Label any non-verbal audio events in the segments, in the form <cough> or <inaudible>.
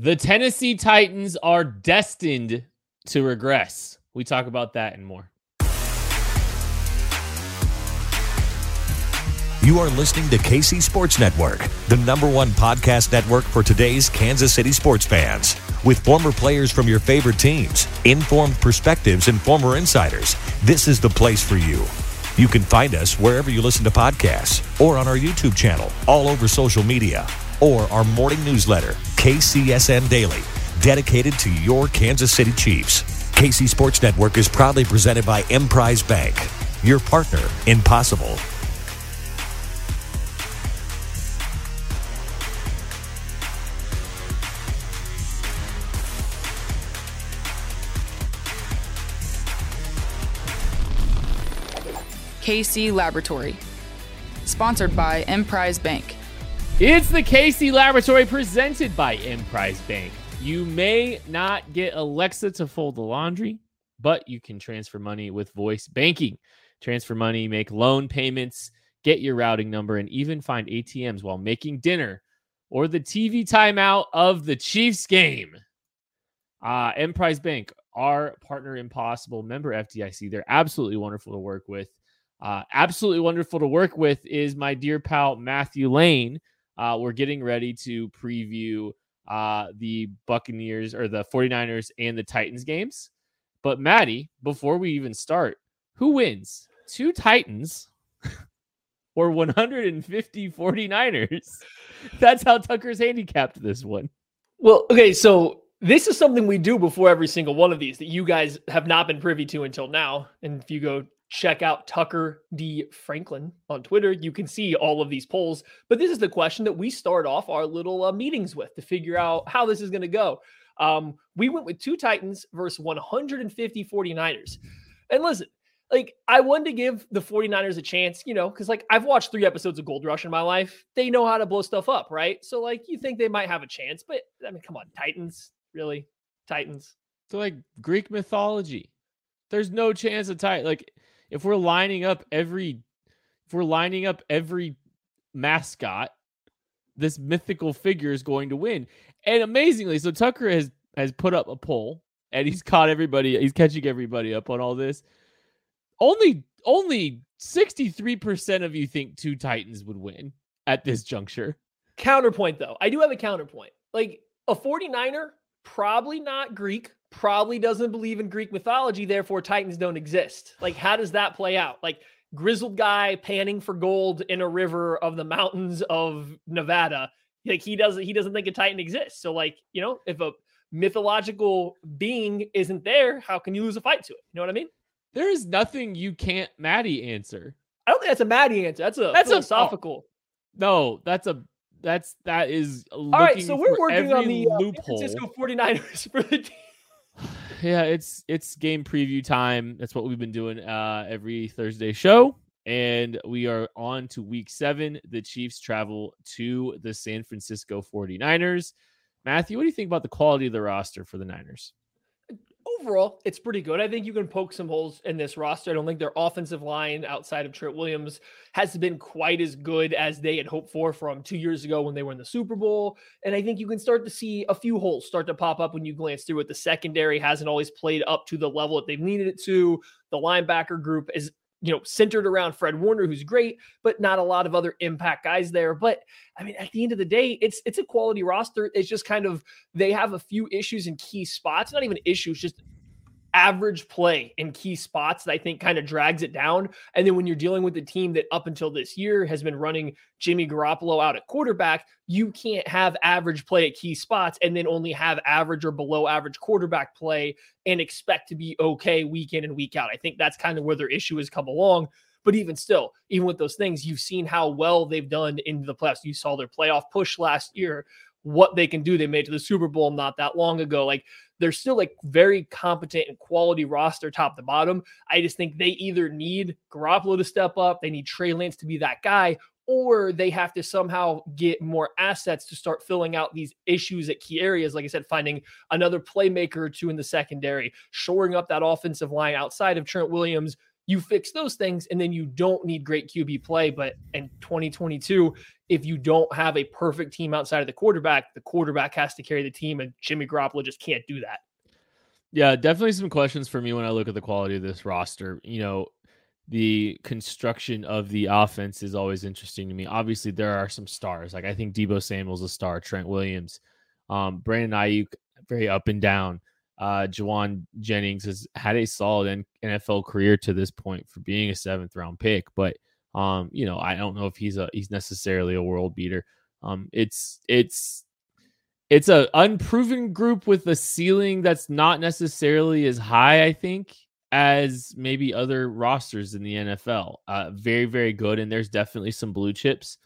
The Tennessee Titans are destined to regress. We talk about that and more. You are listening to KC Sports Network, the number one podcast network for today's Kansas City sports fans. With former players from your favorite teams, informed perspectives, and former insiders, this is the place for you. You can find us wherever you listen to podcasts or on our YouTube channel, all over social media, or our morning newsletter, KCSN Daily, dedicated to your Kansas City Chiefs. KC Sports Network is proudly presented by Emprise Bank, your partner in possible. KC Laboratory. Sponsored by Emprise Bank. It's the KC Laboratory presented by Emprise Bank. You may not get Alexa to fold the laundry, but you can transfer money with voice banking. Transfer money, make loan payments, get your routing number, and even find ATMs while making dinner or the TV timeout of the Chiefs game. Uh, Emprise Bank, our partner impossible member FDIC. They're absolutely wonderful to work with. Uh, absolutely wonderful to work with is my dear pal Matthew Lane. Uh, we're getting ready to preview uh, the Buccaneers or the 49ers and the Titans games. But Maddie, before we even start, who wins? Two Titans <laughs> or 150 49ers? <laughs> That's how Tucker's handicapped this one. Well, okay, so this is something we do before every single one of these that you guys have not been privy to until now. And if you go check out Tucker D. Franklin on Twitter. You can see all of these polls. But this is the question that we start off our little uh, meetings with to figure out how this is going to go. Um, we went with two Titans versus 150 49ers. And listen, like I wanted to give the 49ers a chance, you know, because like I've watched three episodes of Gold Rush in my life. They know how to blow stuff up, right? So like you think they might have a chance, but I mean, come on, Titans, really? Titans. So like Greek mythology. There's no chance of tight like if we're lining up every if we're lining up every mascot, this mythical figure is going to win. And amazingly, so Tucker has has put up a poll and he's caught everybody, he's catching everybody up on all this. Only only 63% of you think two Titans would win at this juncture. Counterpoint though. I do have a counterpoint. Like a 49er, probably not Greek, probably doesn't believe in Greek mythology, therefore Titans don't exist. Like, how does that play out? Like, grizzled guy panning for gold in a river of the mountains of Nevada. Like he doesn't he doesn't think a Titan exists. So, like, you know, if a mythological being isn't there, how can you lose a fight to it? You know what I mean? There is nothing you can't Maddie answer. I don't think that's a Maddie answer. That's a that's philosophical. A, oh, no, that's a that's that is all right. So we're working on the uh, loophole. San Francisco 49ers <laughs> for the yeah, it's it's game preview time. That's what we've been doing uh, every Thursday show. And we are on to week seven. The Chiefs travel to the San Francisco 49ers. Matthew, what do you think about the quality of the roster for the Niners? Overall, it's pretty good. I think you can poke some holes in this roster. I don't think their offensive line outside of Trent Williams has been quite as good as they had hoped for from two years ago when they were in the Super Bowl. And I think you can start to see a few holes start to pop up when you glance through it. The secondary hasn't always played up to the level that they've needed it to. The linebacker group is you know, centered around Fred Warner, who's great, but not a lot of other impact guys there. But I mean, at the end of the day, it's it's a quality roster. It's just kind of they have a few issues in key spots, not even issues, just average play in key spots that I think kind of drags it down. And then when you're dealing with a team that up until this year has been running Jimmy Garoppolo out at quarterback, you can't have average play at key spots and then only have average or below average quarterback play and expect to be okay week in and week out. I think that's kind of where their issue has come along. But even still, even with those things, you've seen how well they've done in the playoffs. You saw their playoff push last year, what they can do. They made to the Super Bowl not that long ago. Like they're still like very competent and quality roster top to bottom. I just think they either need Garoppolo to step up, they need Trey Lance to be that guy, or they have to somehow get more assets to start filling out these issues at key areas. Like I said, finding another playmaker or two in the secondary, shoring up that offensive line outside of Trent Williams. You fix those things, and then you don't need great QB play. But in 2022, if you don't have a perfect team outside of the quarterback, the quarterback has to carry the team, and Jimmy Garoppolo just can't do that. Yeah, definitely some questions for me when I look at the quality of this roster. You know, the construction of the offense is always interesting to me. Obviously, there are some stars. Like I think Deebo Samuel's a star, Trent Williams, um, Brandon Aiyuk, very up and down. Uh, Jauan Jennings has had a solid NFL career to this point for being a seventh round pick, but um, you know, I don't know if he's a he's necessarily a world beater. Um, it's it's it's a unproven group with a ceiling that's not necessarily as high, I think, as maybe other rosters in the NFL. Uh, very very good, and there's definitely some blue chips.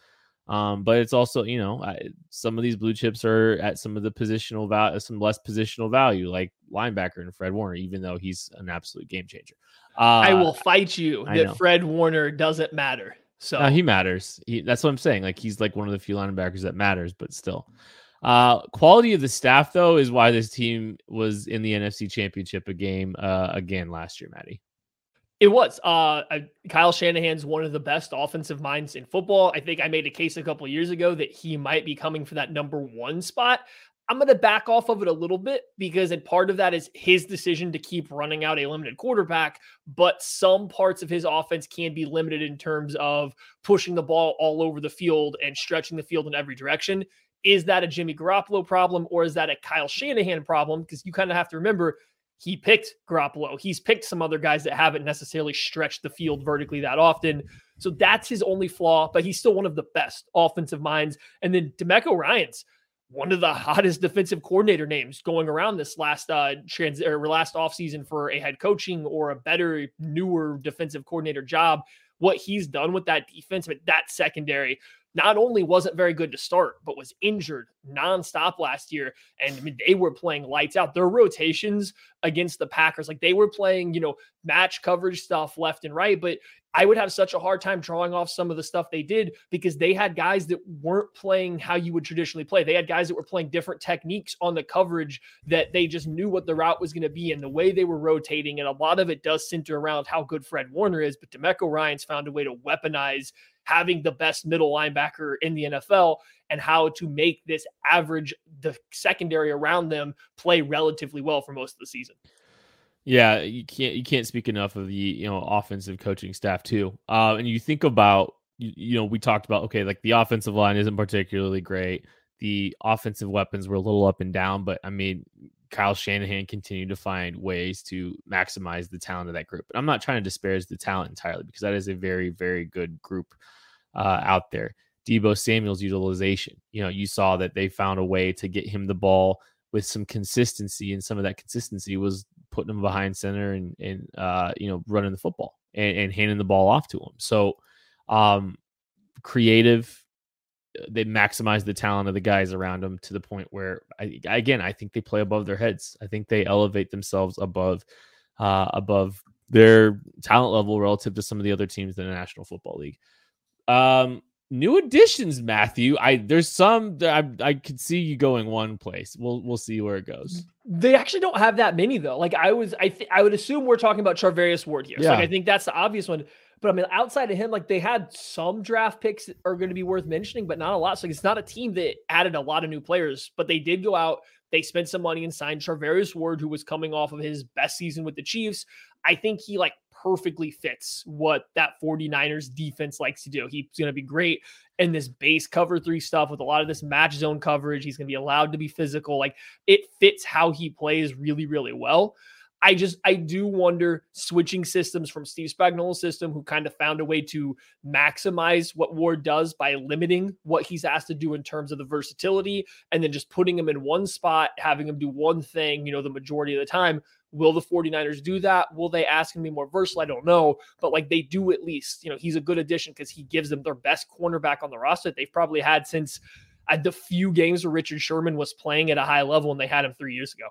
Um, but it's also, you know, I, some of these blue chips are at some of the positional value, some less positional value, like linebacker and Fred Warner, even though he's an absolute game changer. Uh, I will fight you I that know. Fred Warner doesn't matter. So no, he matters. He, that's what I'm saying. Like he's like one of the few linebackers that matters, but still. Uh, quality of the staff though is why this team was in the NFC Championship a game uh, again last year, Maddie. It was. Uh, Kyle Shanahan's one of the best offensive minds in football. I think I made a case a couple years ago that he might be coming for that number one spot. I'm going to back off of it a little bit because and part of that is his decision to keep running out a limited quarterback, but some parts of his offense can be limited in terms of pushing the ball all over the field and stretching the field in every direction. Is that a Jimmy Garoppolo problem or is that a Kyle Shanahan problem? Because you kind of have to remember he picked Garoppolo. He's picked some other guys that haven't necessarily stretched the field vertically that often. So that's his only flaw, but he's still one of the best offensive minds. And then DeMeco Ryans one of the <laughs> hottest defensive coordinator names going around this last uh trans or last offseason for a head coaching or a better newer defensive coordinator job what he's done with that defense but that secondary not only wasn't very good to start, but was injured nonstop last year. And I mean, they were playing lights out. Their rotations against the Packers, like they were playing, you know, match coverage stuff left and right. But I would have such a hard time drawing off some of the stuff they did because they had guys that weren't playing how you would traditionally play. They had guys that were playing different techniques on the coverage that they just knew what the route was going to be and the way they were rotating. And a lot of it does center around how good Fred Warner is, but DeMeco Ryans found a way to weaponize having the best middle linebacker in the NFL and how to make this average, the secondary around them play relatively well for most of the season. Yeah, you can't you can't speak enough of the you know offensive coaching staff too. Uh, and you think about you, you know we talked about okay like the offensive line isn't particularly great. The offensive weapons were a little up and down, but I mean Kyle Shanahan continued to find ways to maximize the talent of that group. And I'm not trying to disparage the talent entirely because that is a very very good group uh, out there. Deebo Samuel's utilization, you know, you saw that they found a way to get him the ball with some consistency, and some of that consistency was putting him behind center and and uh, you know running the football and, and handing the ball off to him. So um, creative. They maximize the talent of the guys around them to the point where, I, again, I think they play above their heads. I think they elevate themselves above uh, above their talent level relative to some of the other teams in the National Football League. Um, new additions, Matthew. I there's some I I could see you going one place. We'll we'll see where it goes. They actually don't have that many though. Like I was, I th- I would assume we're talking about Charvarius Ward here. Yeah. So like, I think that's the obvious one. But I mean, outside of him, like they had some draft picks that are going to be worth mentioning, but not a lot. So it's not a team that added a lot of new players, but they did go out. They spent some money and signed Charvarius Ward, who was coming off of his best season with the Chiefs. I think he like perfectly fits what that 49ers defense likes to do. He's going to be great in this base cover three stuff with a lot of this match zone coverage. He's going to be allowed to be physical. Like it fits how he plays really, really well. I just I do wonder switching systems from Steve Spagnuolo's system, who kind of found a way to maximize what Ward does by limiting what he's asked to do in terms of the versatility, and then just putting him in one spot, having him do one thing, you know, the majority of the time. Will the 49ers do that? Will they ask him to be more versatile? I don't know. But like they do at least, you know, he's a good addition because he gives them their best cornerback on the roster that they've probably had since uh, the few games where Richard Sherman was playing at a high level and they had him three years ago.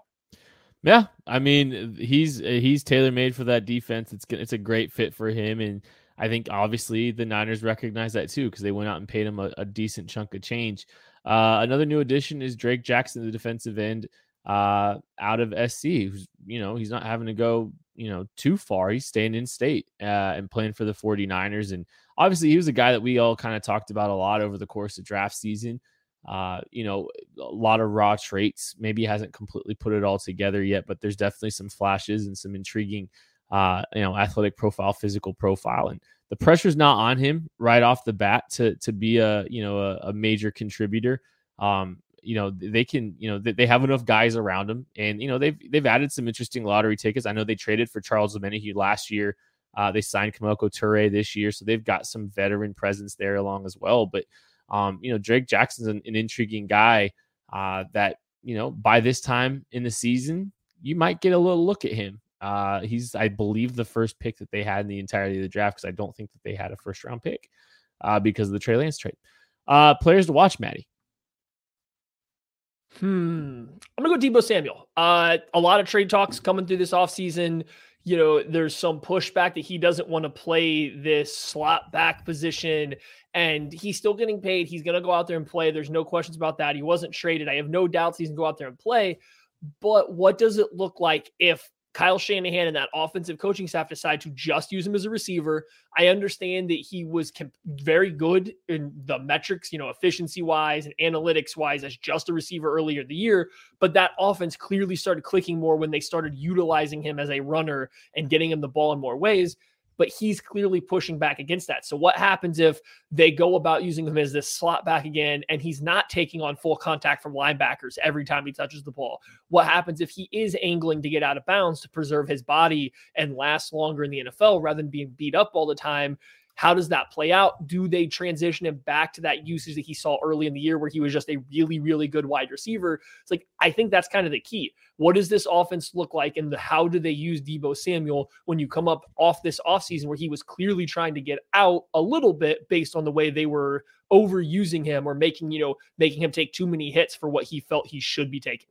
Yeah, I mean he's he's tailor made for that defense. It's it's a great fit for him, and I think obviously the Niners recognize that too because they went out and paid him a, a decent chunk of change. Uh, another new addition is Drake Jackson, the defensive end uh, out of SC. Who's you know he's not having to go you know too far. He's staying in state uh, and playing for the 49ers. And obviously he was a guy that we all kind of talked about a lot over the course of draft season. Uh, you know, a lot of raw traits. Maybe hasn't completely put it all together yet, but there's definitely some flashes and some intriguing, uh, you know, athletic profile, physical profile, and the pressure's not on him right off the bat to to be a you know a, a major contributor. Um, you know they can you know they have enough guys around them and you know they've they've added some interesting lottery tickets i know they traded for charles Omenihu last year uh, they signed Kemoko Turay this year so they've got some veteran presence there along as well but um, you know drake jackson's an, an intriguing guy uh, that you know by this time in the season you might get a little look at him uh, he's i believe the first pick that they had in the entirety of the draft because i don't think that they had a first round pick uh, because of the trey lance trade uh, players to watch maddie Hmm. I'm gonna go Deebo Samuel. Uh, a lot of trade talks coming through this offseason. You know, there's some pushback that he doesn't want to play this slot back position, and he's still getting paid. He's gonna go out there and play. There's no questions about that. He wasn't traded. I have no doubts he's gonna go out there and play. But what does it look like if Kyle Shanahan and that offensive coaching staff decide to just use him as a receiver. I understand that he was comp- very good in the metrics, you know, efficiency wise and analytics wise as just a receiver earlier in the year, but that offense clearly started clicking more when they started utilizing him as a runner and getting him the ball in more ways but he's clearly pushing back against that. So what happens if they go about using him as this slot back again and he's not taking on full contact from linebackers every time he touches the ball? What happens if he is angling to get out of bounds to preserve his body and last longer in the NFL rather than being beat up all the time? How does that play out? Do they transition him back to that usage that he saw early in the year where he was just a really, really good wide receiver? It's like, I think that's kind of the key. What does this offense look like? And the, how do they use Deebo Samuel when you come up off this offseason where he was clearly trying to get out a little bit based on the way they were overusing him or making, you know, making him take too many hits for what he felt he should be taking?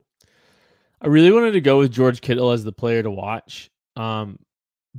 I really wanted to go with George Kittle as the player to watch. Um,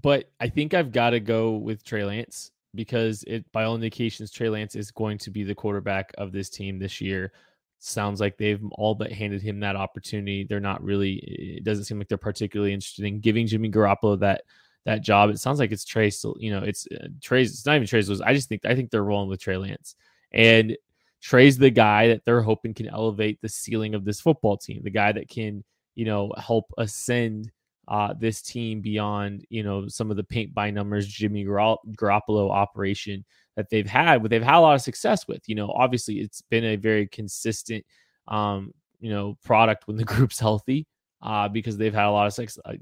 but I think I've got to go with Trey Lance because it by all indications Trey Lance is going to be the quarterback of this team this year. Sounds like they've all but handed him that opportunity. They're not really it doesn't seem like they're particularly interested in giving Jimmy Garoppolo that that job. It sounds like it's Trey still, you know, it's uh, Trey's it's not even Trey's was I just think I think they're rolling with Trey Lance. And Trey's the guy that they're hoping can elevate the ceiling of this football team, the guy that can, you know, help ascend uh, this team beyond you know some of the paint by numbers Jimmy Garoppolo operation that they've had, but they've had a lot of success with. You know, obviously it's been a very consistent, um, you know, product when the <laughs> group's healthy. Uh, because they've had a lot of sex, a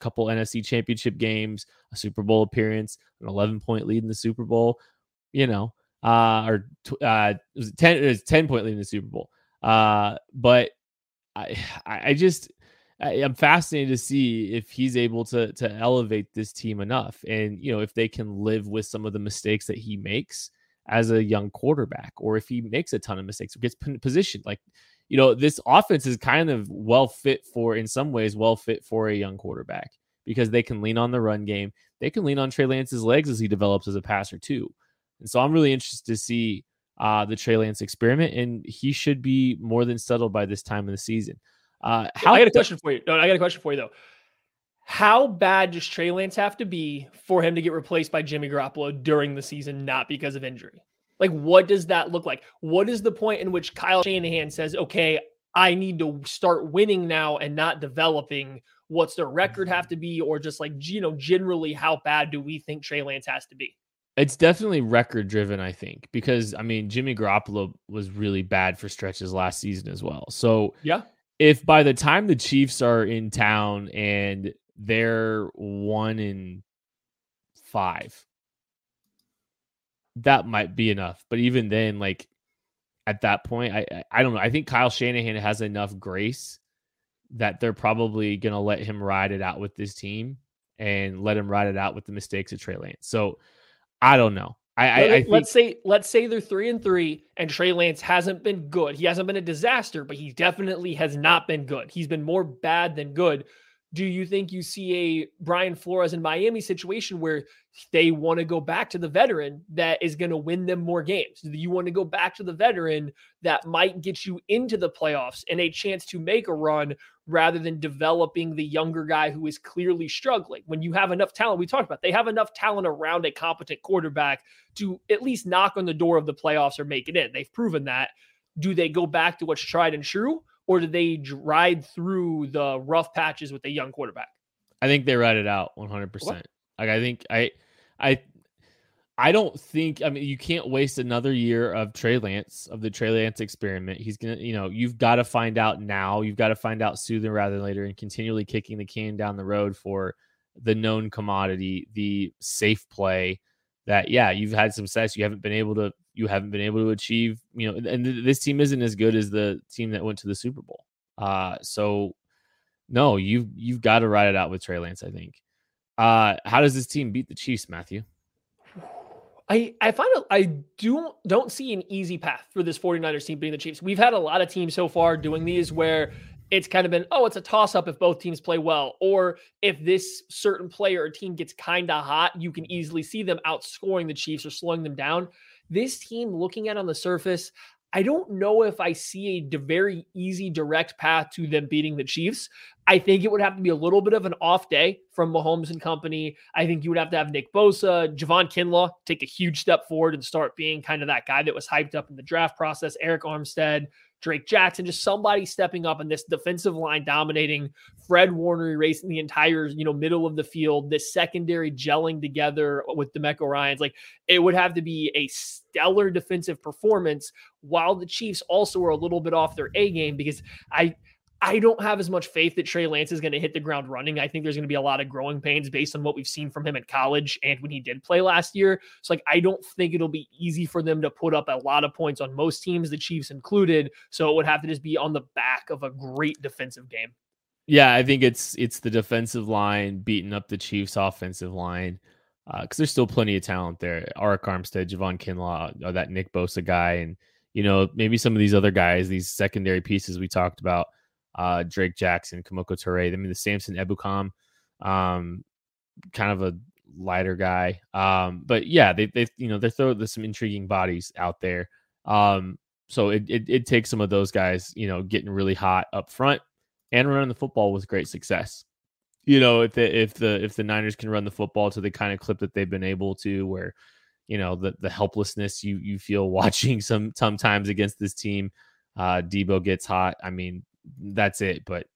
couple NFC championship games, a Super Bowl appearance, an 11 point lead in the Super Bowl, you know, uh, or uh, it was 10, it was 10 point lead in the Super Bowl. Uh, but I, <sighs> I just, I, am fascinated to see if he's able to to elevate this team enough, and you know if they can live with some of the mistakes that he makes as a young quarterback, or if he makes a ton of mistakes or gets positioned. Like, you know, this offense is kind of well fit for, in some ways, well fit for a young quarterback because they can lean on the run game. They can lean on Trey Lance's legs as he develops as a passer too. And so I'm really interested to see uh, the Trey Lance experiment, and he should be more than settled by this time of the season. Uh, how I got a question for you. No, I got a question for you though. How bad does Trey Lance have to be for him to get replaced by Jimmy Garoppolo during the season, not because of injury? Like, what does that look like? What is the point in which Kyle Shanahan says, okay, I need to start winning now and not developing? what's their record have to be, or just like you know, generally how bad do we think Trey Lance has to be? It's definitely record driven, I think, because I mean Jimmy Garoppolo was really bad for stretches last season as well. So yeah, if by the time the Chiefs are in town and they're one in five, that might be enough. But even then, like at that point, I I don't know. I think Kyle Shanahan has enough grace that they're probably gonna let him ride it out with this team and let him ride it out with the mistakes of Trey Lance. So I don't know. I, I, I let's say let's say they're three and three, and Trey Lance hasn't been good. He hasn't been a disaster, but he definitely has not been good. He's been more bad than good. Do you think you see a Brian Flores in Miami situation where they want to go back to the veteran that is going to win them more games? Do you want to go back to the veteran that might get you into the playoffs and a chance to make a run rather than developing the younger guy who is clearly struggling? When you have enough talent, we talked about they have enough talent around a competent quarterback to at least knock on the door of the playoffs or make it in. They've proven that. Do they go back to what's tried and true? or do they ride through the rough patches with a young quarterback? I think they ride it out 100%. Like I think I I I don't think I mean you can't waste another year of Trey Lance of the Trey Lance experiment. He's gonna, you know, you've got to find out now. You've got to find out sooner rather than later, and continually kicking the can down the road for the known commodity, the safe play. That yeah, you've had success. You haven't been able to you haven't been able to achieve, you know, and this team isn't as good as the team that went to the Super Bowl. Uh, so no, you've you've got to ride it out with Trey Lance, I think. Uh, how does this team beat the Chiefs, Matthew? I, I find it, I do don't see an easy path for this 49ers team beating the Chiefs. We've had a lot of teams so far doing these where it's kind of been, oh, it's a toss up if both teams play well. Or if this certain player or team gets kind of hot, you can easily see them outscoring the Chiefs or slowing them down. This team, looking at on the surface, I don't know if I see a very easy direct path to them beating the Chiefs. I think it would have to be a little bit of an off day from Mahomes and company. I think you would have to have Nick Bosa, Javon Kinlaw take a huge step forward and start being kind of that guy that was hyped up in the draft process. Arik Armstead, Drake Jackson, just somebody stepping up in this defensive line dominating Fred Warner erasing the entire, you know, middle of the field, this secondary gelling together with DeMeco Ryans. Like it would have to be a stellar defensive performance while the Chiefs also are a little bit off their A game because I I don't have as much faith that Trey Lance is going to hit the ground running. I think there's going to be a lot of growing pains based on what we've seen from him at college and when he did play last year. So, like, I don't think it'll be easy for them to put up a lot of points on most teams, the Chiefs included. So, it would have to just be on the back of a great defensive game. Yeah, I think it's it's the defensive line beating up the Chiefs' offensive line because uh, there's still plenty of talent there. Arik Armstead, Javon Kinlaw, uh, that Nick Bosa guy, and you know maybe some of these other guys, these secondary pieces we talked about uh, Drake Jackson, Kemoko Turay. I mean, the Samson Ebukam, um, kind of a lighter guy. Um, but yeah, they they you know they throw there's some intriguing bodies out there. Um, so it, it it takes some of those guys, you know, getting really hot up front and running the football with great success. You know, if the if the if the Niners can run the football to the kind of clip that they've been able to, where you know the the helplessness you you feel <laughs> watching some sometimes against this team. Uh, Deebo gets hot. I mean, that's it. But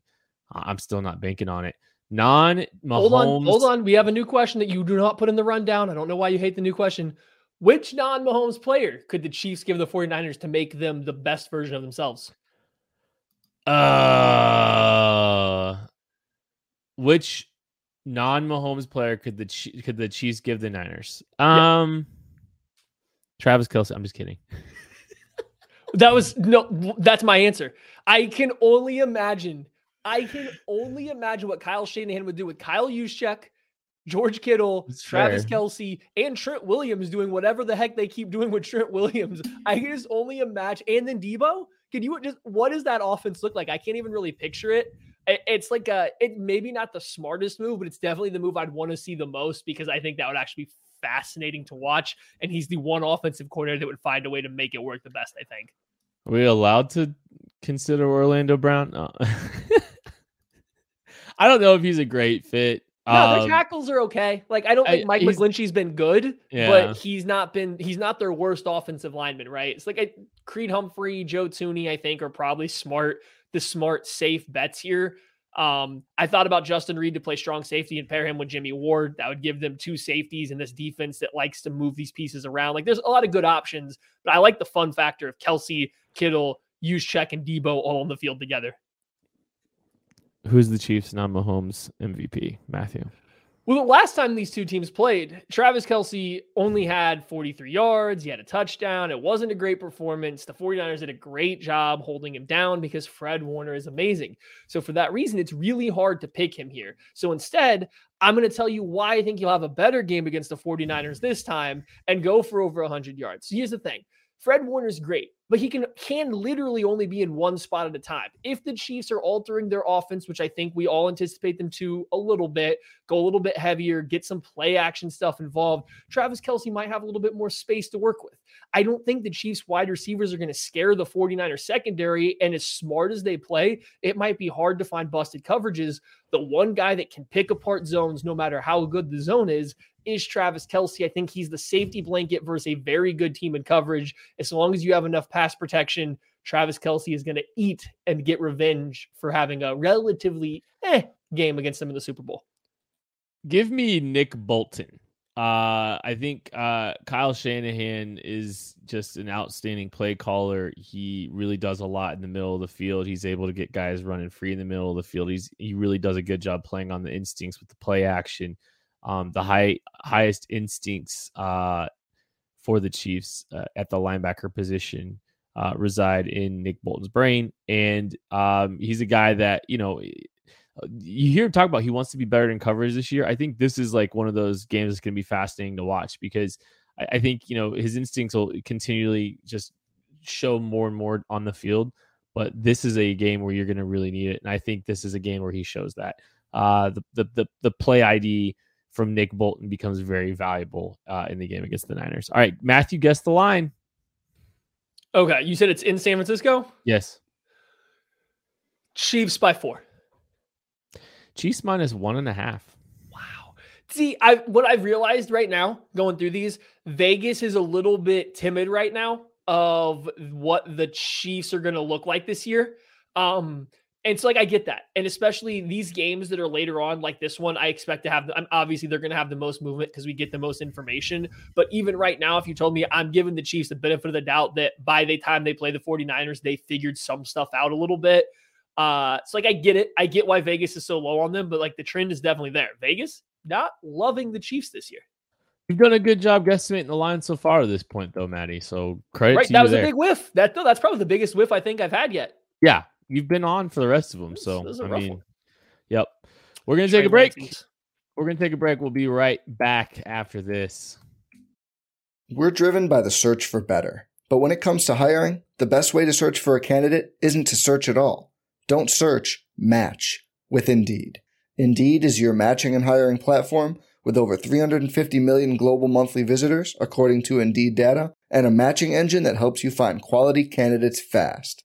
I'm still not banking on it. Non Hold on, hold on. We have a new question that you do not put in the rundown. I don't know why you hate the new question. Which non Mahomes player could the Chiefs give the 49ers to make them the best version of themselves? Uh, which non Mahomes player could the could the Chiefs give the Niners? Um, Travis Kelce. I'm just kidding. <laughs> that was no. That's my answer. I can only imagine. I can only imagine what Kyle Shanahan would do with Kyle Juszczyk, George Kittle, Travis Kelce, and Trent Williams doing whatever the heck they keep doing with Trent Williams. I can just only imagine. And then Deebo, can you just what does that offense look like? I can't even really picture it. It's like a it maybe not the smartest move, but it's definitely the move I'd want to see the most because I think that would actually be fascinating to watch. And he's the one offensive coordinator that would find a way to make it work the best. I think. Are we allowed to consider Orlando Brown? No. <laughs> I don't know if he's a great fit. No, um, their tackles are okay. Like I don't think Mike McGlinchey's been good, yeah. but he's not been he's not their worst offensive lineman, right? It's like a, Creed Humphrey, Joe Thuney, I think are probably smart, the smart, safe bets here. Um, I thought about Justin Reid to play strong safety and pair him with Jimmy Ward. That would give them two safeties in this defense that likes to move these pieces around. Like there's a lot of good options, but I like the fun factor of Kelce, Kittle, Juszczyk, and Deebo all on the field together. Who's the Chiefs non Mahomes MVP? Matthew. Well, the last time these two teams played, Travis Kelce only had 43 yards. He had a touchdown. It wasn't a great performance. The 49ers did a great job holding him down because Fred Warner is amazing. So, for that reason, it's really hard to pick him here. So, instead, I'm going to tell you why I think he'll have a better game against the 49ers this time and go for over 100 yards. So, here's the thing Fred Warner's great but he can can literally only be in one spot at a time. If the Chiefs are altering their offense, which I think we all anticipate them to a little bit, go a little bit heavier, get some play action stuff involved, Travis Kelce might have a little bit more space to work with. I don't think the Chiefs wide receivers are going to scare the 49er secondary. And as smart as they play, it might be hard to find busted coverages. The one guy that can pick apart zones, no matter how good the zone is, is Travis Kelce. I think he's the safety blanket versus a very good team in coverage. As long as you have enough pass protection, Travis Kelce is going to eat and get revenge for having a relatively eh game against them in the Super Bowl. Give me Nick Bolton. Uh, I think uh, Kyle Shanahan is just an outstanding play caller. He really does a lot in the middle of the field. He's able to get guys running free in the middle of the field. He's he really does a good job playing on the instincts with the play action. Um, the high highest instincts uh, for the Chiefs uh, at the linebacker position uh, reside in Nick Bolton's brain, and um, he's a guy that you know you hear him talk about he wants to be better in coverage this year. I think this is like one of those games that's going to be fascinating to watch because I, I, think you know his instincts will continually just show more and more on the field. But this is a game where you're going to really need it, and I think this is a game where he shows that. Uh, the, the the the play ID from Nick Bolton becomes very valuable uh, in the game against the Niners. All right, Matthew, guess the line. Okay, you said it's in San Francisco. Yes. Chiefs by four. Chiefs minus one and a half. Wow. See, I what I've realized right now going through these, Vegas is a little bit timid right now of what the Chiefs are going to look like this year. Um, and so like I get that, and especially these games that are later on, like this one, I expect to have. I'm obviously they're going to have the most movement because we get the most information. But even right now, if you told me I'm giving the Chiefs the benefit of the doubt that by the time they play the 49ers, they figured some stuff out a little bit. Uh, it's like I get it. I get why Vegas is so low on them, but like the trend is definitely there. Vegas not loving the Chiefs this year. You've done a good job guesstimating the line so far at this point, though, Maddie. So credit right, that was there. a big whiff. That though, that's probably the biggest whiff I think I've had yet. Yeah, you've been on for the rest of them. So I mean, one. yep. We're gonna take a break. We're gonna take a break. We'll be right back after this. We're driven by the search for better, but when it comes to hiring, the best way to search for a candidate isn't to search at all. Don't search, match with Indeed. Indeed is your matching and hiring platform with over 350 million global monthly visitors, according to Indeed data, and a matching engine that helps you find quality candidates fast.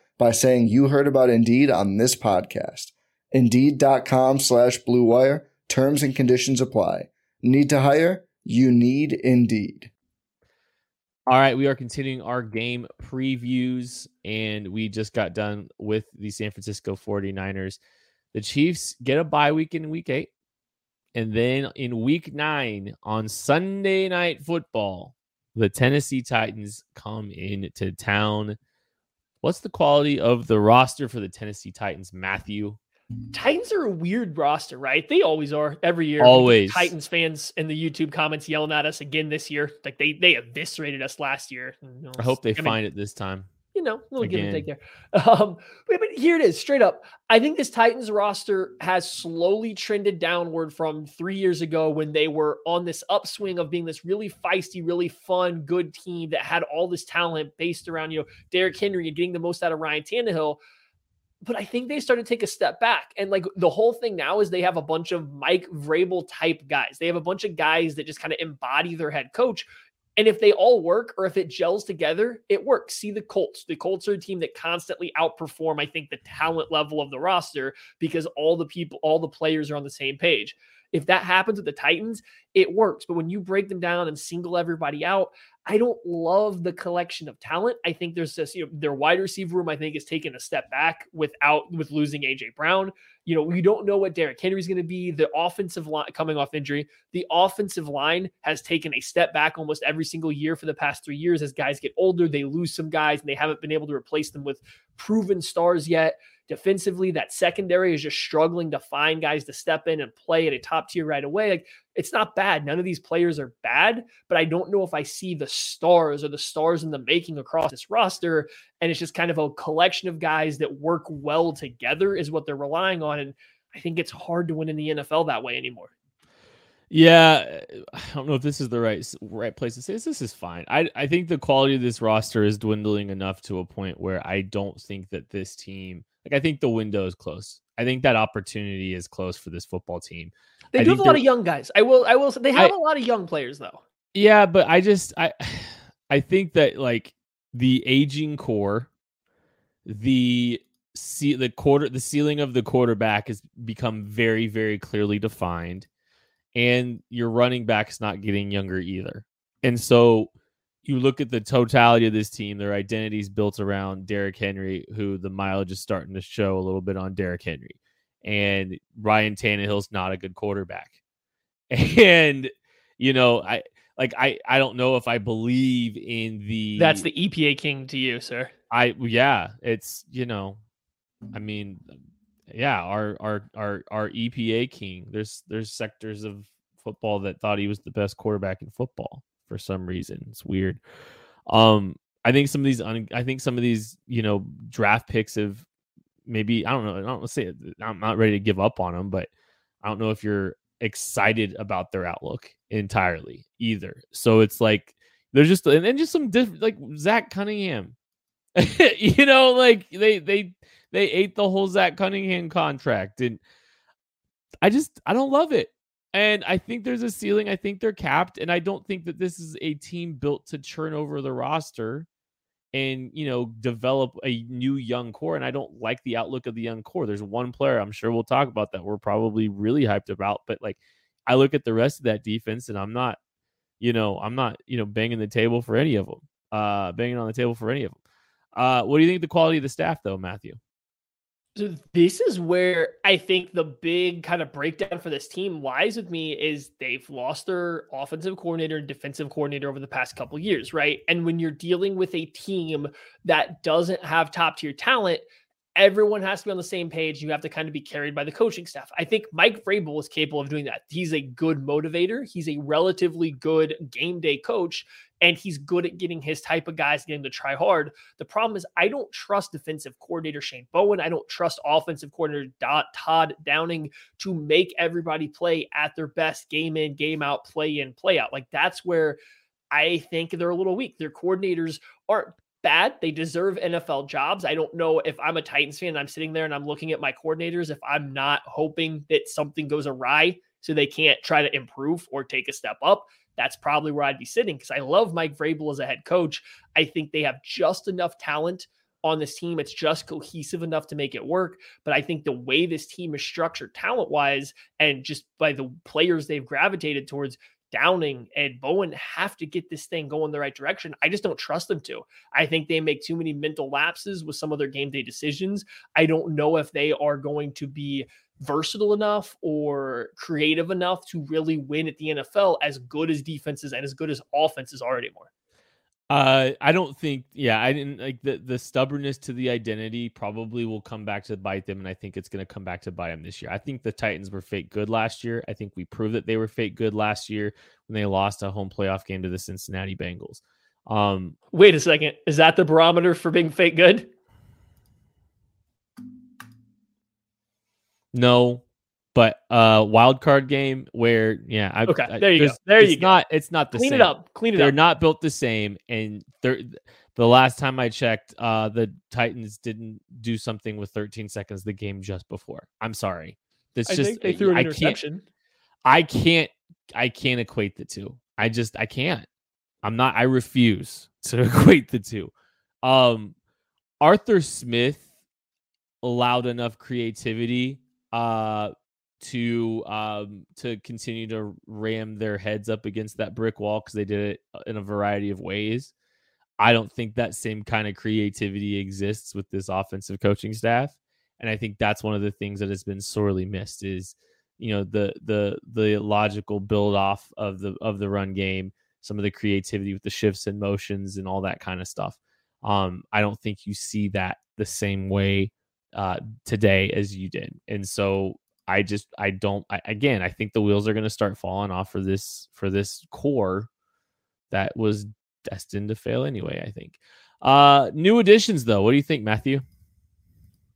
by saying you heard about Indeed on this podcast. Indeed.com slash Blue Wire. Terms and conditions apply. Need to hire? You need Indeed. All right, we are continuing our game previews, and we just got done with the San Francisco 49ers. The Chiefs get a bye week in week eight. And then in week nine on Sunday night football, the Tennessee Titans come into town. What's the quality of the roster for the Tennessee Titans, Matthew? Titans are a weird roster, right? They always are every year. Always. Titans fans in the YouTube comments yelling at us again this year. Like they they eviscerated us last year. I hope they I find mean, it this time. You know, a little again. give and take there. <laughs> Um, but, but here it is, straight up. I think this Titans roster has slowly trended downward from three years ago when they were on this upswing of being this really feisty, really fun, good team that had all this talent based around, you know, Derrick Henry and getting the most out of Ryan Tannehill but I think they started to take a step back. And like the whole thing now is they have a bunch of Mike Vrabel type guys. They have a bunch of guys that just kind of embody their head coach. And if they all work or if it gels together, it works. See the Colts. The Colts are a team that constantly outperform, I think, the talent level of the roster because all the people, all the players are on the same page. If that happens with the Titans, it works. But when you break them down and single everybody out, I don't love the collection of talent. I think there's just, you know, their wide receiver room, I think, is taking a step back without with losing AJ Brown. You know, we don't know what Derrick Henry's going to be. The offensive line coming off injury, the offensive line has taken a step back almost every single year for the past three years. As guys get older, they lose some guys and they haven't been able to replace them with proven stars yet. Defensively, that secondary is just struggling to find guys to step in and play at a top tier right away. Like it's not bad. None of these players are bad, but I don't know if I see the stars or the stars in the making across this roster. And it's just kind of a collection of guys that work well together is what they're relying on. And I think it's hard to win in the NFL that way anymore. Yeah, I don't know if this is the right right place to say this. This is fine. I I think the quality of this roster is dwindling enough to a point where I don't think that this team like I think the window is close. I think that opportunity is close for this football team. They I do have a lot of young guys. I will. I will. say They have I, a lot of young players though. Yeah, but I just I <sighs> I think that like the aging core, the see the quarter the ceiling of the quarterback has become very very clearly defined, and your running back is not getting younger either. And so you look at the totality of this team, their identity is built around Derrick Henry, who the mileage is starting to show a little bit on Derrick Henry. And Ryan Tannehill's not a good quarterback. <laughs> And, you know, I like I I don't know if I believe in the That's the EPA king to you, sir. I yeah, it's you know, I mean, yeah, our our our our EPA king. There's there's sectors of football that thought he was the best quarterback in football for some reason. It's weird. Um, I think some of these, I think some of these, you know, draft picks have maybe I don't know. I don't say I'm not ready to give up on them, but I don't know if you're excited about their outlook entirely either. So it's like there's just and then just some different like Zach Cunningham. <laughs> you know, like they they they ate the whole Zach Cunningham contract, and I just I don't love it. And I think there's a ceiling. I think they're capped. And I don't think that this is a team built to churn over the roster and, you know, develop a new young core. And I don't like the outlook of the young core. There's one player, I'm sure we'll talk about that we're probably really hyped about. But like, I look at the rest of that defense and I'm not, you know, I'm not, you know, banging the table for any of them, uh, banging on the table for any of them. Uh, what do you think the quality of the staff, though, Matthew? So this is where I think the big kind of breakdown for this team lies with me is they've lost their offensive coordinator and defensive coordinator over the past couple years, right? And when you're dealing with a team that doesn't have top tier talent, everyone has to be on the same page. You have to kind of be carried by the coaching staff. I think Mike Vrabel is capable of doing that. He's a good motivator. He's a relatively good game day coach and he's good at getting his type of guys getting to try hard. The problem is, I don't trust defensive coordinator Shane Bowen. I don't trust offensive coordinator Todd Downing to make everybody play at their best game in, game out, play in, play out. Like that's where I think they're a little weak. Their coordinators aren't bad. They deserve NFL jobs. I don't know if I'm a Titans fan I'm sitting there and I'm looking at my coordinators, if I'm not hoping that something goes awry so they can't try to improve or take a step up that's probably where I'd be sitting because I love Mike Vrabel as a head coach. I think they have just enough talent on this team. It's just cohesive enough to make it work. But I think the way this team is structured talent wise and just by the players they've gravitated towards, Downing and Bowen have to get this thing going the right direction. I just don't trust them to. I think they make too many mental lapses with some of their game day decisions. I don't know if they are going to be versatile enough or creative enough to really win at the NFL as good as defenses and as good as offenses are anymore. Uh, I don't think. Yeah, I didn't like the the stubbornness to the identity. Probably will come back to bite them, and I think it's going to come back to bite them this year. I think the Titans were fake good last year. I think we proved that they were fake good last year when they lost a home playoff game to the Cincinnati Bengals. Um, wait a second, is that the barometer for being fake good? No, but uh wild card game where yeah I, okay there you go there you go not it's not the clean same. Clean it up clean it up they're not built the same and they're The last time I checked, uh, the Titans didn't do something with 13 seconds the game just before. I'm sorry. This I just think they threw an I can't interception. I can't I can't equate the two. I just I can't. I'm not I refuse <laughs> to equate the two. Um Arthur Smith allowed enough creativity uh to um to continue to ram their heads up against that brick wall because they did it uh, in a variety of ways. I don't think that same kind of creativity exists with this offensive coaching staff. And I think that's one of the things that has been sorely missed is you know the the the logical build off of the of the run game some of the creativity with the shifts and motions and all that kind of stuff um i don't think you see that the same way uh today as you did and so i just i don't I, again i think the wheels are going to start falling off for this for this core that was destined to fail anyway i think uh new additions though what do you think matthew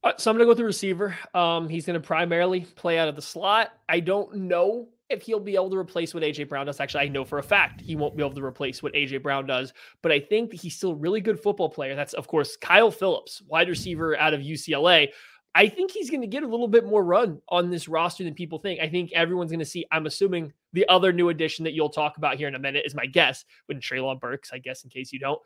Uh, so I'm going to go with the receiver. Um, he's going to primarily play out of the slot. I don't know if he'll be able to replace what AJ Brown does. Actually, I know for a fact he won't be able to replace what AJ Brown does, but I think he's still a really good football player. That's of course Kyle Philips, wide receiver out of UCLA. I think he's going to get a little bit more run on this roster than people think. I think everyone's going to see. I'm assuming the other new addition that you'll talk about here in a minute is my guess when Treylon Burks. I guess in case you don't,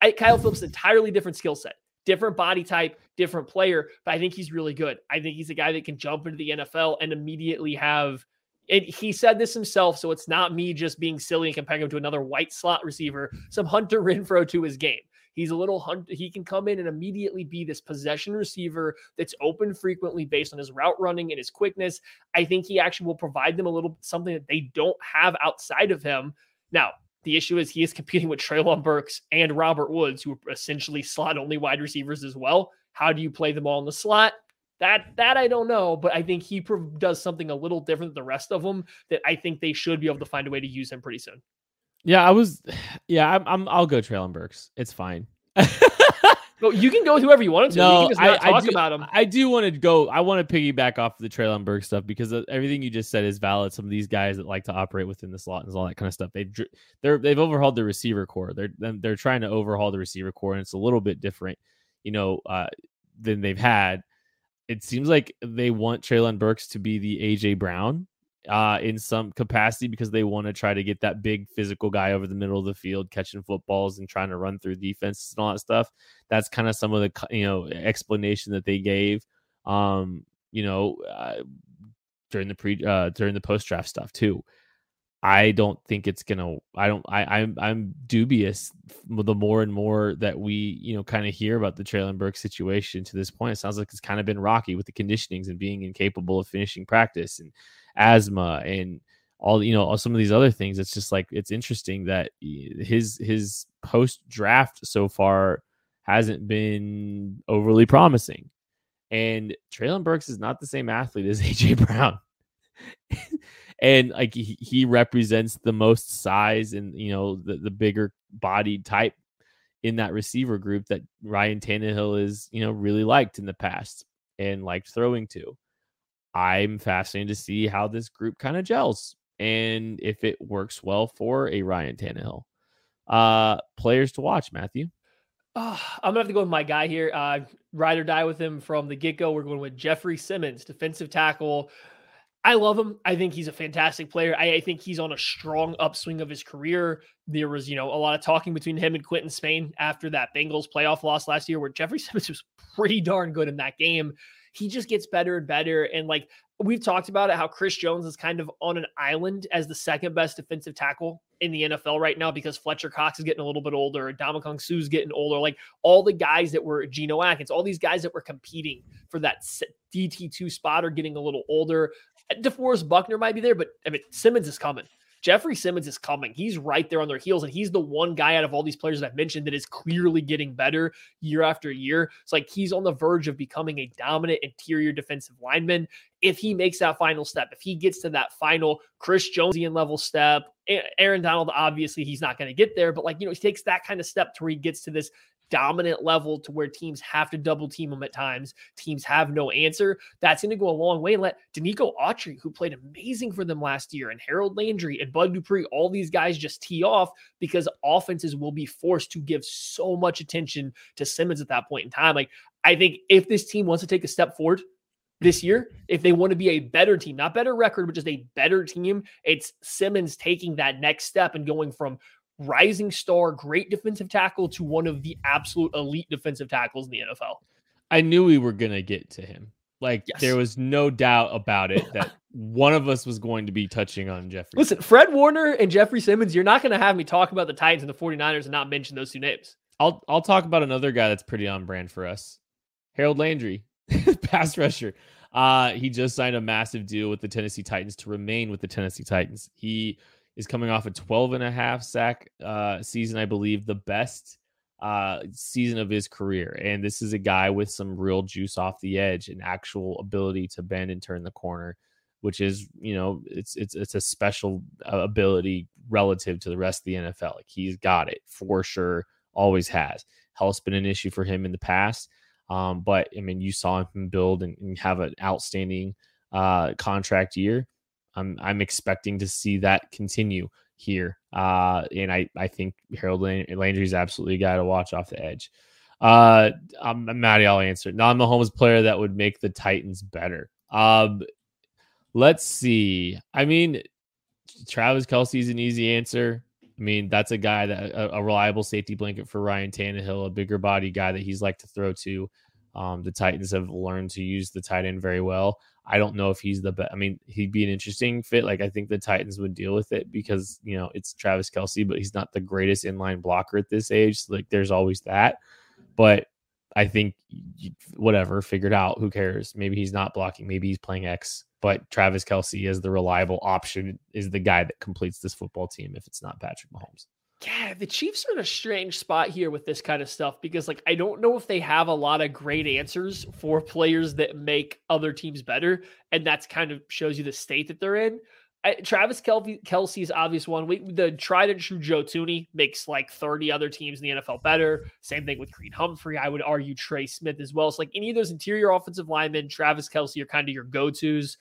I, Kyle Philips entirely different skill set different body type, different player, but I think he's really good. I think he's a guy that can jump into the NFL and immediately have. And he said this himself, so it's not me just being silly and comparing him to another white slot receiver. Some Hunter Renfrow to his game. He's a little hunt. He can come in and immediately be this possession receiver that's open frequently based on his route running and his quickness. I think he actually will provide them a little something that they don't have outside of him. Now, the issue is he is competing with Treylon Burks and Robert Woods, who are essentially slot only wide receivers as well. How do you play them all in the slot? That that I don't know, but I think he prov- does something a little different than the rest of them that I think they should be able to find a way to use him pretty soon. yeah i was <sighs> yeah i'm, I'm i'll go treylon burks it's fine <laughs> Well, you can go with whoever you want to. No, can just not I- I talk do- about him. I do want to go. I want to piggyback off of the Treylon Burke stuff because uh, everything you just said is valid. Some of these guys that like to operate within the slot and all that kind of stuff. They they're they've overhauled the receiver core. They're they're trying to overhaul the receiver core, and it's a little bit different, you know, uh, than they've had. It seems like they want Treylon Burks to be the AJ Brown uh, in some capacity because they want to try to get that big physical guy over the middle of the field catching footballs and trying to run through defenses and all that stuff. That's kind of some of the you know explanation that they gave. Um, you know, uh, during the pre uh, during the post draft stuff too. I don't think it's gonna. I don't. I, I'm. I'm dubious. The more and more that we, you know, kind of hear about the Treylon Burke situation to this point, it sounds like it's kind of been rocky with the conditionings and being incapable of finishing practice and asthma and all. You know, all some of these other things. It's just like it's interesting that his his post draft so far hasn't been overly promising. And Treylon Burks is not the same athlete as AJ Brown. <laughs> and like he, he represents the most size and you know the, the bigger body type in that receiver group that Ryan Tannehill is, you know, really liked in the past and liked throwing to. I'm fascinated to see how this group kind of gels and if it works well for a Ryan Tannehill. Uh players to watch, Matthew. Oh, I'm gonna have to go with my guy here. Uh, ride or die with him from the get go. We're going with Jeffrey Simmons, defensive tackle. I love him. I think he's a fantastic player. I, I, think he's on a strong upswing of his career. There was, you know, a lot of talking between him and Quinton Spain after that Bengals playoff loss last year, where Jeffrey <laughs> Simmons was pretty darn good in that game. He just gets better and better. And like we've talked about it, how Chris Jones is kind of on an island as the second best defensive tackle in the NFL right now because Fletcher Cox is getting a little bit older, Ndamukong Suh's getting older. Like all the guys that were Geno Atkins, all these guys that were competing for that DT2 spot are getting a little older. DeForest Buckner might be there, but I mean Simmons is coming. Jeffrey Simmons is coming. He's right there on their heels, and he's the one guy out of all these players that I've mentioned that is clearly getting better year after year. It's like he's on the verge of becoming a dominant interior defensive lineman. If he makes that final step, if he gets to that final Chris Jonesian level step, Aaron Donald, obviously he's not going to get there, but like, you know, he takes that kind of step to where he gets to this dominant level to where teams have to double team him at times. Teams have no answer. That's going to go a long way and let Denico Autry, who played amazing for them last year, and Harold Landry and Bud Dupree, all these guys just tee off because offenses will be forced to give so much attention to Simmons at that point in time. Like, I think if this team wants to take a step forward, this year, if they want to be a better team, not better record, but just a better team, it's Simmons taking that next step and going from rising star, great defensive tackle to one of the absolute elite defensive tackles in the NFL. I knew we were going to get to him. Like Yes. there was no doubt about it that <laughs> one of us was going to be touching on Jeffrey. Listen, Fred Warner and Jeffrey Simmons, you're not going to have me talk about the Titans and the 49ers and not mention those two names. I'll I'll talk about another guy that's pretty on brand for us. Harold Landry, <laughs> pass rusher. Uh, he just signed a massive deal with the Tennessee Titans to remain with the Tennessee Titans. He is coming off a 12 and a half sack uh, season, I believe, the best uh, season of his career. And this is a guy with some real juice off the edge and actual ability to bend and turn the corner, which is, you know, it's it's it's a special uh, ability relative to the rest of the NFL. Like he's got it for sure, always has. Health's been an issue for him in the past. Um, but I mean, you saw him build and, and have an outstanding uh, contract year. I'm I'm expecting to see that continue here. Uh, and I I think Harold Landry is absolutely a guy to watch off the edge. Uh, I'm Maddie. I'll answer. Non Mahomes player that would make the Titans better. Um, let's see. I mean, Travis Kelce's an easy answer. I mean, that's a guy that a, a reliable safety blanket for Ryan Tannehill, a bigger body guy that he's like to throw to. Um, the Titans have learned to use the tight end very well. I don't know if he's the best. I mean, he'd be an interesting fit. Like I think the Titans would deal with it because you know it's Travis Kelce, but he's not the greatest inline blocker at this age. So, like there's always that. But I think whatever, figured out. Who cares? Maybe he's not blocking. Maybe he's playing X. But Travis Kelce is the reliable option. Is the guy that completes this football team if it's not Patrick Mahomes. Yeah, the Chiefs are in a strange spot here with this kind of stuff because, like, I don't know if they have a lot of great answers for players that make other teams better, and that's kind of shows you the state that they're in. I, Travis Kelce is obvious one. We, the tried and true Joe Thuney makes like 30 other teams in the NFL better. Same thing with Creed Humphrey. I would argue Trey Smith as well. So, like any of those interior offensive linemen, Travis Kelce are kind of your go tos.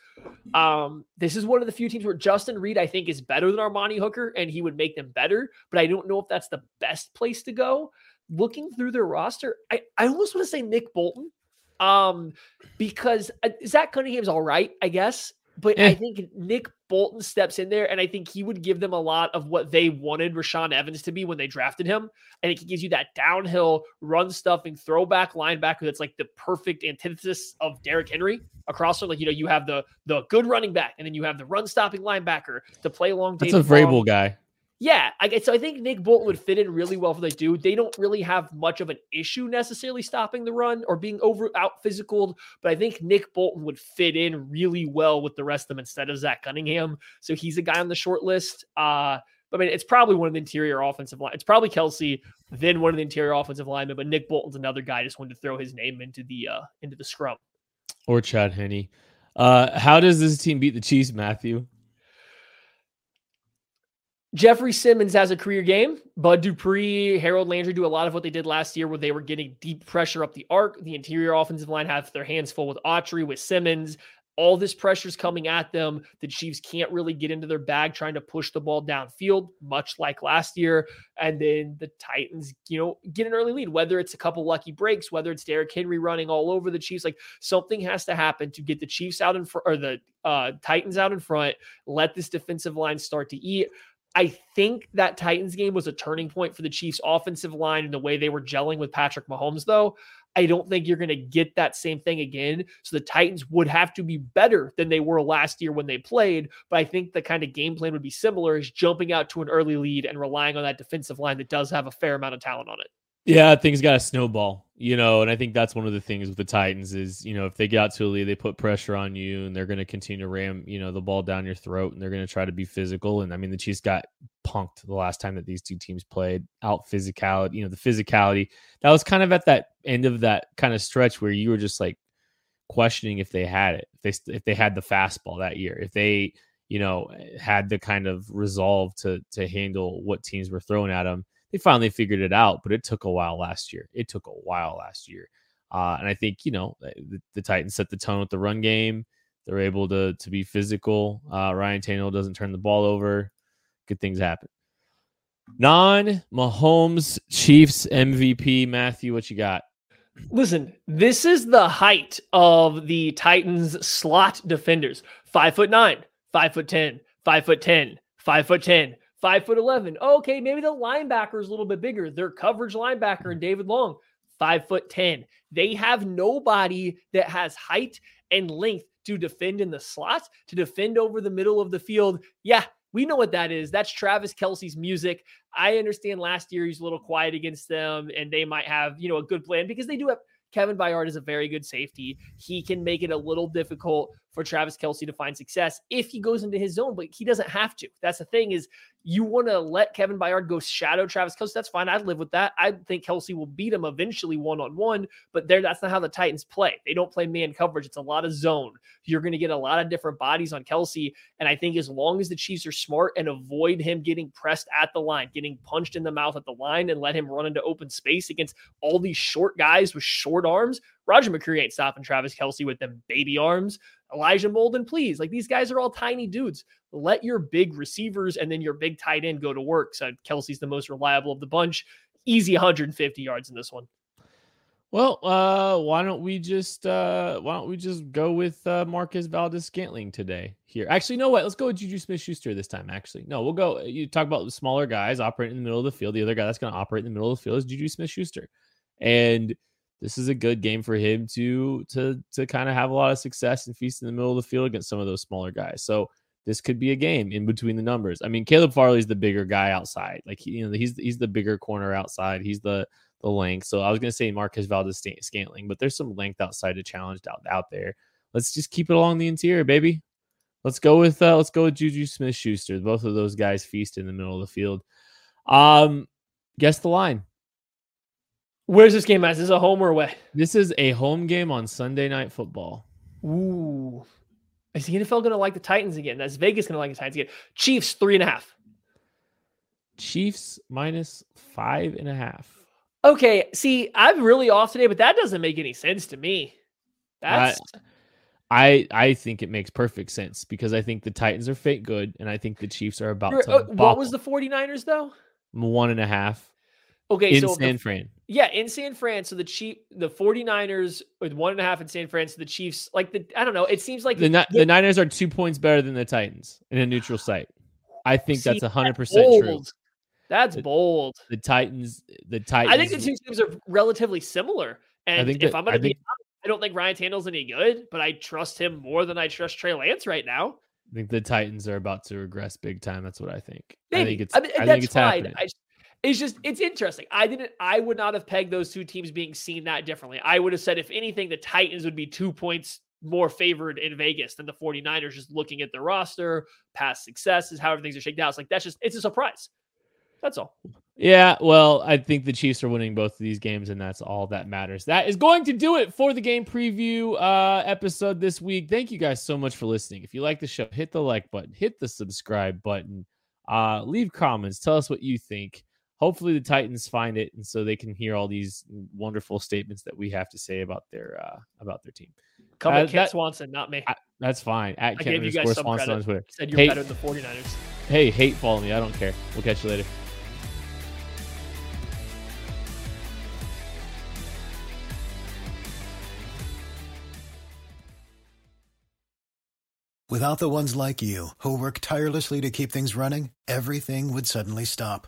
Um, this is one of the few teams where Justin Reid, I think, is better than Amani Hooker, and he would make them better. But I don't know if that's the best place to go. Looking through their roster, I, I almost want to say Nick Bolton, um, because uh, Zach Cunningham's all right, I guess. But Eh. I think Nick Bolton steps in there, and I think he would give them a lot of what they wanted Rashaan Evans to be when they drafted him. I think he gives you that downhill, run stuffing, throwback linebacker that's like the perfect antithesis of Derrick Henry across from like you know you have the the good running back, and then you have the run stopping linebacker to play along. That's David a Vrabel guy. Yeah, I so. I think Nick Bolton would fit in really well for they do. They don't really have much of an issue necessarily stopping the run or being over out physical, but I think Nick Bolton would fit in really well with the rest of them instead of Zach Cunningham. So he's a guy on the short list. Uh, but I mean, it's probably one of the interior offensive line. It's probably Kelce, then one of the interior offensive linemen. But Nick Bolton's another guy. I just wanted to throw his name into the uh into the scrum. or Chad Henne. Uh, how does this team beat the Chiefs, Matthew? Jeffrey Simmons has a career game. Bud Dupree, Harold Landry do a lot of what they did last year where they were getting deep pressure up the arc. The interior offensive line have their hands full with Autry, with Simmons. All this pressure's coming at them. The Chiefs can't really get into their bag trying to push the ball downfield, much like last year. And then the Titans, you know, get an early lead, whether it's a couple lucky breaks, whether it's Derrick Henry running all over the Chiefs. Like something has to happen to get the Chiefs out in front or the uh, Titans out in front. Let this defensive line start to eat. I think that Titans game was a turning point for the Chiefs offensive line and the way they were gelling with Patrick Mahomes, though. I don't think you're going to get that same thing again. So the Titans would have to be better than they were last year when they played. But I think the kind of game plan would be similar is jumping out to an early lead and relying on that defensive line that does have a fair amount of talent on it. Yeah, things got to snowball, you know, and I think that's one of the things with the Titans is, you know, if they get out to a lead, they put pressure on you and they're going to continue to ram, you know, the ball down your throat and they're going to try to be physical. And I mean, the Chiefs got punked the last time that these two teams played out physicality, you know, the physicality that was kind of at that end of that kind of stretch where you were just like questioning if they had it, if they, if they had the fastball that year, if they, you know, had the kind of resolve to, to handle what teams were throwing at them they finally figured it out, but it took a while last year. It took a while last year. Uh, and I think, you know, eh, the, the, Titans set the tone with the run game. They're able to to be physical. Uh, Ryan Tannehill doesn't turn the ball over. Good things happen. Non Mahomes Chiefs MVP Matthew, what you got? Listen, this is the height of the Titans slot defenders. Five foot nine, five foot ten, five foot ten, five foot ten, five foot eleven. Okay, maybe the linebacker is a little bit bigger. Their coverage linebacker and David Long, five foot ten. They have nobody that has height and length to defend in the slot, to defend over the middle of the field. Yeah, we know what that is. That's Travis Kelce's music. I understand last year he's a little quiet against them, and they might have, you know, a good plan because they do have Kevin Byard is a very good safety. He can make it a little difficult for Travis Kelce to find success if he goes into his zone, but he doesn't have to. That's the thing is you want to let Kevin Byard go shadow Travis Kelce. That's fine. I'd live with that. I think Kelce will beat him eventually one on one, but there that's not how the Titans play. They don't play man coverage. It's a lot of zone. You're going to get a lot of different bodies on Kelce. And I think as long as the Chiefs are smart and avoid him getting pressed at the line, getting punched in the mouth at the line, and let him run into open space against all these short guys with short arms, Roger McCreary ain't stopping Travis Kelce with them baby arms. Elijah Molden, please. Like these guys are all tiny dudes. Let your big receivers and then your big tight end go to work. So Kelce's the most reliable of the bunch. Easy 150 yards in this one. Well, uh, why don't we just uh, why don't we just go with uh, Marquez Valdes-Scantling today here? Actually, no, what? Let's go with Juju Smith Schuster this time. Actually, no, we'll go. You talk about the smaller guys operating in the middle of the field. The other guy that's going to operate in the middle of the field is Juju Smith Schuster, and this is a good game for him to to to kind of have a lot of success and feast in the middle of the field against some of those smaller guys. So this could be a game in between the numbers. I mean, Caleb Farley's the bigger guy outside. Like he, you know, he's he's the bigger corner outside. He's the the length. So I was gonna say Marquez Valdes Scantling, but there's some length outside to challenge out out there. Let's just keep it along the interior, baby. Let's go with uh, let's go with Juju Smith Schuster. Both of those guys feast in the middle of the field. Um, guess the line. Where's this game at? Is this a home or away? This is a home game on Sunday Night Football. Ooh. Is the NFL going to like the Titans again? That's Vegas going to like the Titans again. Chiefs, three and a half. Chiefs minus five and a half. Okay. See, I'm really off today, but that doesn't make any sense to me. That's. I, I think it makes perfect sense because I think the Titans are fake good, and I think the Chiefs are about to. Uh, what was the 49ers, though? One and a half. Okay, in so San the, Fran. Yeah, in San Fran. So the Chief, the 49ers with one and a half in San Fran. So the Chiefs, like the, I don't know. It seems like the, the, the Niners are two points better than the Titans in a neutral site. I think see, that's hundred percent true. That's the, bold. The Titans, the Titans. I think the two teams are relatively similar. And if that, I'm going to be, think, I don't think Ryan Tannehill's any good, but I trust him more than I trust Trey Lance right now. I think the Titans are about to regress big time. That's what I think. Maybe. I think it's. I, mean, I think it's fine. happening. I, it's just it's interesting. I didn't I would not have pegged those two teams being seen that differently. I would have said if anything the Titans would be 2 points more favored in Vegas than the 49ers just looking at their roster, past successes, how everything's are shaked out. It's like that's just it's a surprise. That's all. Yeah, well, I think the Chiefs are winning both of these games, and that's all that matters. That is going to do it for the game preview uh, episode this week. Thank you guys so much for listening. If you like the show, hit the like button, hit the subscribe button, uh, leave comments, tell us what you think hopefully the Titans find it, and so they can hear all these wonderful statements that we have to say about their uh, about their team. Come uh, at Kent Swanson, not me. I, that's fine. At I Kent gave Swanson credit. on Twitter. Said you're hey, better than the 49ers. Hey, hate follow me. I don't care. We'll catch you later. Without the ones like you, who work tirelessly to keep things running, everything would suddenly stop